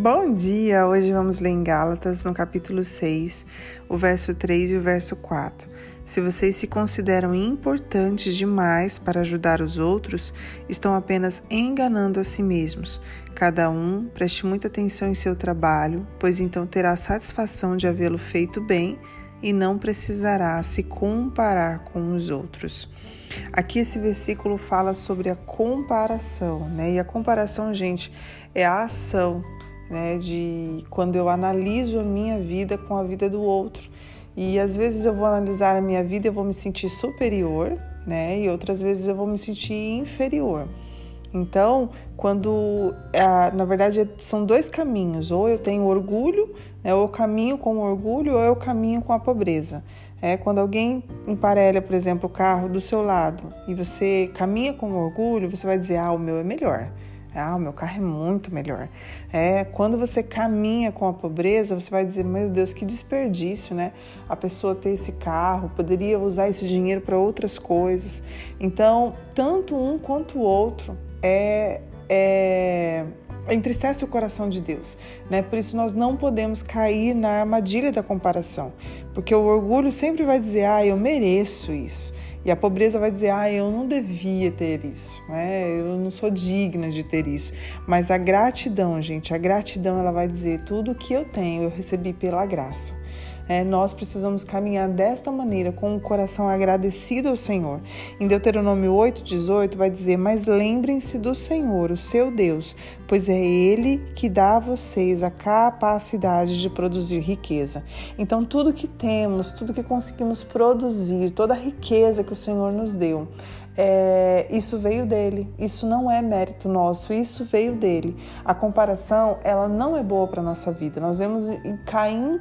Bom dia! Hoje vamos ler em Gálatas, no capítulo 6, o verso 3 e o verso 4. Se vocês se consideram importantes demais para ajudar os outros, estão apenas enganando a si mesmos. Cada um preste muita atenção em seu trabalho, pois então terá a satisfação de havê-lo feito bem e não precisará se comparar com os outros. Aqui esse versículo fala sobre a comparação, né? E a comparação, gente, é a ação né? De quando eu analiso a minha vida com a vida do outro. E às vezes eu vou analisar a minha vida e eu vou me sentir superior, né? E outras vezes eu vou me sentir inferior. Então, quando na verdade são dois caminhos, ou eu tenho orgulho, né, ou eu caminho com orgulho, ou eu caminho com a pobreza. É quando alguém emparelha, por exemplo, o carro do seu lado e você caminha com orgulho, você vai dizer: "Ah, o meu é melhor". Ah, o meu carro é muito melhor. É, quando você caminha com a pobreza, você vai dizer, meu Deus, que desperdício, né? A pessoa ter esse carro, poderia usar esse dinheiro para outras coisas. Então, tanto um quanto o outro é, é entristece o coração de Deus, né? Por isso nós não podemos cair na armadilha da comparação, porque o orgulho sempre vai dizer: "Ah, eu mereço isso". E a pobreza vai dizer: ah, eu não devia ter isso, né? eu não sou digna de ter isso. Mas a gratidão, gente, a gratidão ela vai dizer: tudo que eu tenho eu recebi pela graça. É, nós precisamos caminhar desta maneira, com o coração agradecido ao Senhor. Em Deuteronômio 8,18 vai dizer: Mas lembrem-se do Senhor, o seu Deus, pois é Ele que dá a vocês a capacidade de produzir riqueza. Então, tudo que temos, tudo que conseguimos produzir, toda a riqueza que o Senhor nos deu, é, isso veio dele, isso não é mérito nosso, isso veio dele. A comparação, ela não é boa para nossa vida. Nós vemos em Caim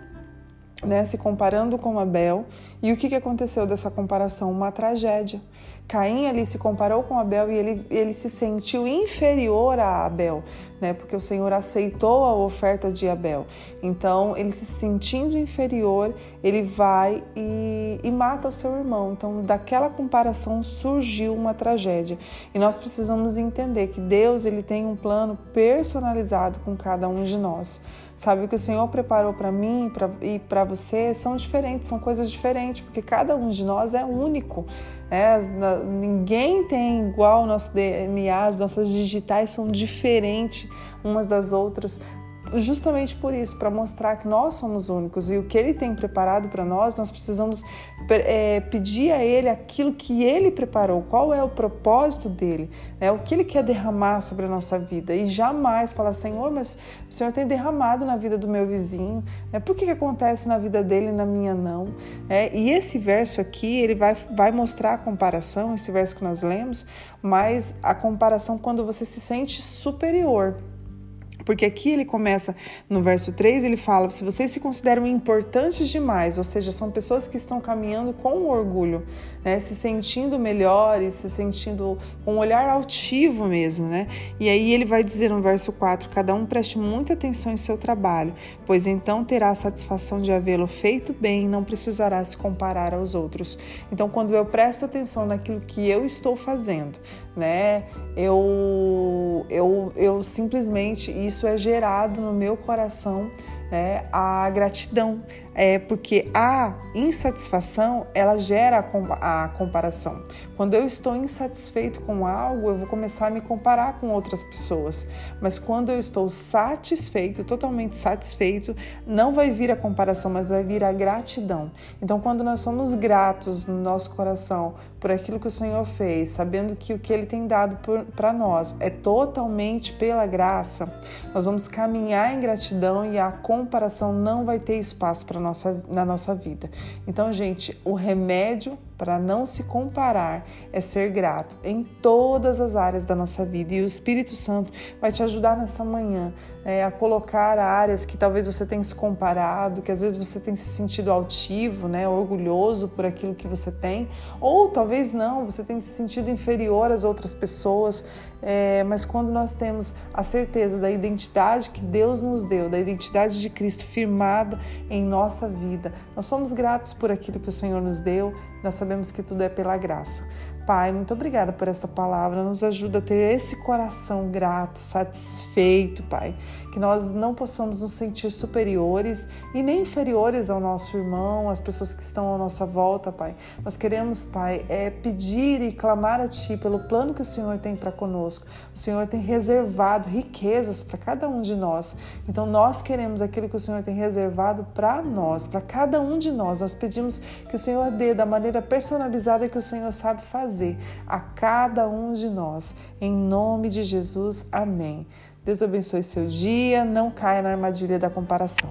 né, se comparando com Abel. E o que, que aconteceu dessa comparação? Uma tragédia. Caim ali se comparou com Abel e ele, ele se sentiu inferior a Abel, né? Porque o Senhor aceitou a oferta de Abel. Então, ele se sentindo inferior, ele vai e, e mata o seu irmão. Então, daquela comparação surgiu uma tragédia. E nós precisamos entender que Deus ele tem um plano personalizado com cada um de nós. Sabe, o que o Senhor preparou para mim pra, e para você são diferentes, são coisas diferentes, porque cada um de nós é único. É, ninguém tem igual o nosso DNA, as nossas digitais são diferentes umas das outras, justamente por isso, para mostrar que nós somos únicos e o que Ele tem preparado para nós, nós precisamos é, pedir a Ele aquilo que Ele preparou, qual é o propósito dele, né? o que Ele quer derramar sobre a nossa vida e jamais falar, Senhor, mas o Senhor tem derramado na vida do meu vizinho, né? por que, que acontece na vida dele e na minha não? É, e esse verso aqui, ele vai, vai mostrar a comparação, esse verso que nós lemos, mas a comparação quando você se sente superior porque aqui ele começa no verso 3, ele fala: se vocês se consideram importantes demais, ou seja, são pessoas que estão caminhando com orgulho, né, se sentindo melhores, se sentindo com um olhar altivo mesmo, né? E aí ele vai dizer no verso 4: cada um preste muita atenção em seu trabalho, pois então terá a satisfação de havê-lo feito bem e não precisará se comparar aos outros. Então, quando eu presto atenção naquilo que eu estou fazendo, né, eu, eu, eu simplesmente isso é gerado no meu coração é, a gratidão, é porque a insatisfação ela gera a comparação. Quando eu estou insatisfeito com algo, eu vou começar a me comparar com outras pessoas. Mas quando eu estou satisfeito, totalmente satisfeito, não vai vir a comparação, mas vai vir a gratidão. Então, quando nós somos gratos no nosso coração por aquilo que o Senhor fez, sabendo que o que Ele tem dado para nós é totalmente pela graça, nós vamos caminhar em gratidão e a comparação não vai ter espaço para nossa, na nossa vida. Então, gente, o remédio para não se comparar é ser grato em todas as áreas da nossa vida. E o Espírito Santo vai te ajudar nessa manhã é, a colocar áreas que talvez você tenha se comparado, que às vezes você tenha se sentido altivo, né, orgulhoso por aquilo que você tem, ou talvez não, você tenha se sentido inferior às outras pessoas. É, mas quando nós temos a certeza da identidade que Deus nos deu, da identidade de Cristo firmada em nossa vida, nós somos gratos por aquilo que o Senhor nos deu, nós sabemos que tudo é pela graça. Pai, muito obrigada por essa palavra. Nos ajuda a ter esse coração grato, satisfeito, Pai. Que nós não possamos nos sentir superiores e nem inferiores ao nosso irmão, às pessoas que estão à nossa volta, Pai. Nós queremos, Pai, é pedir e clamar a Ti pelo plano que o Senhor tem para conosco. O Senhor tem reservado riquezas para cada um de nós. Então nós queremos aquilo que o Senhor tem reservado para nós, para cada um de nós. Nós pedimos que o Senhor dê da maneira personalizada que o Senhor sabe fazer fazer a cada um de nós. Em nome de Jesus, amém. Deus abençoe seu dia, não caia na armadilha da comparação.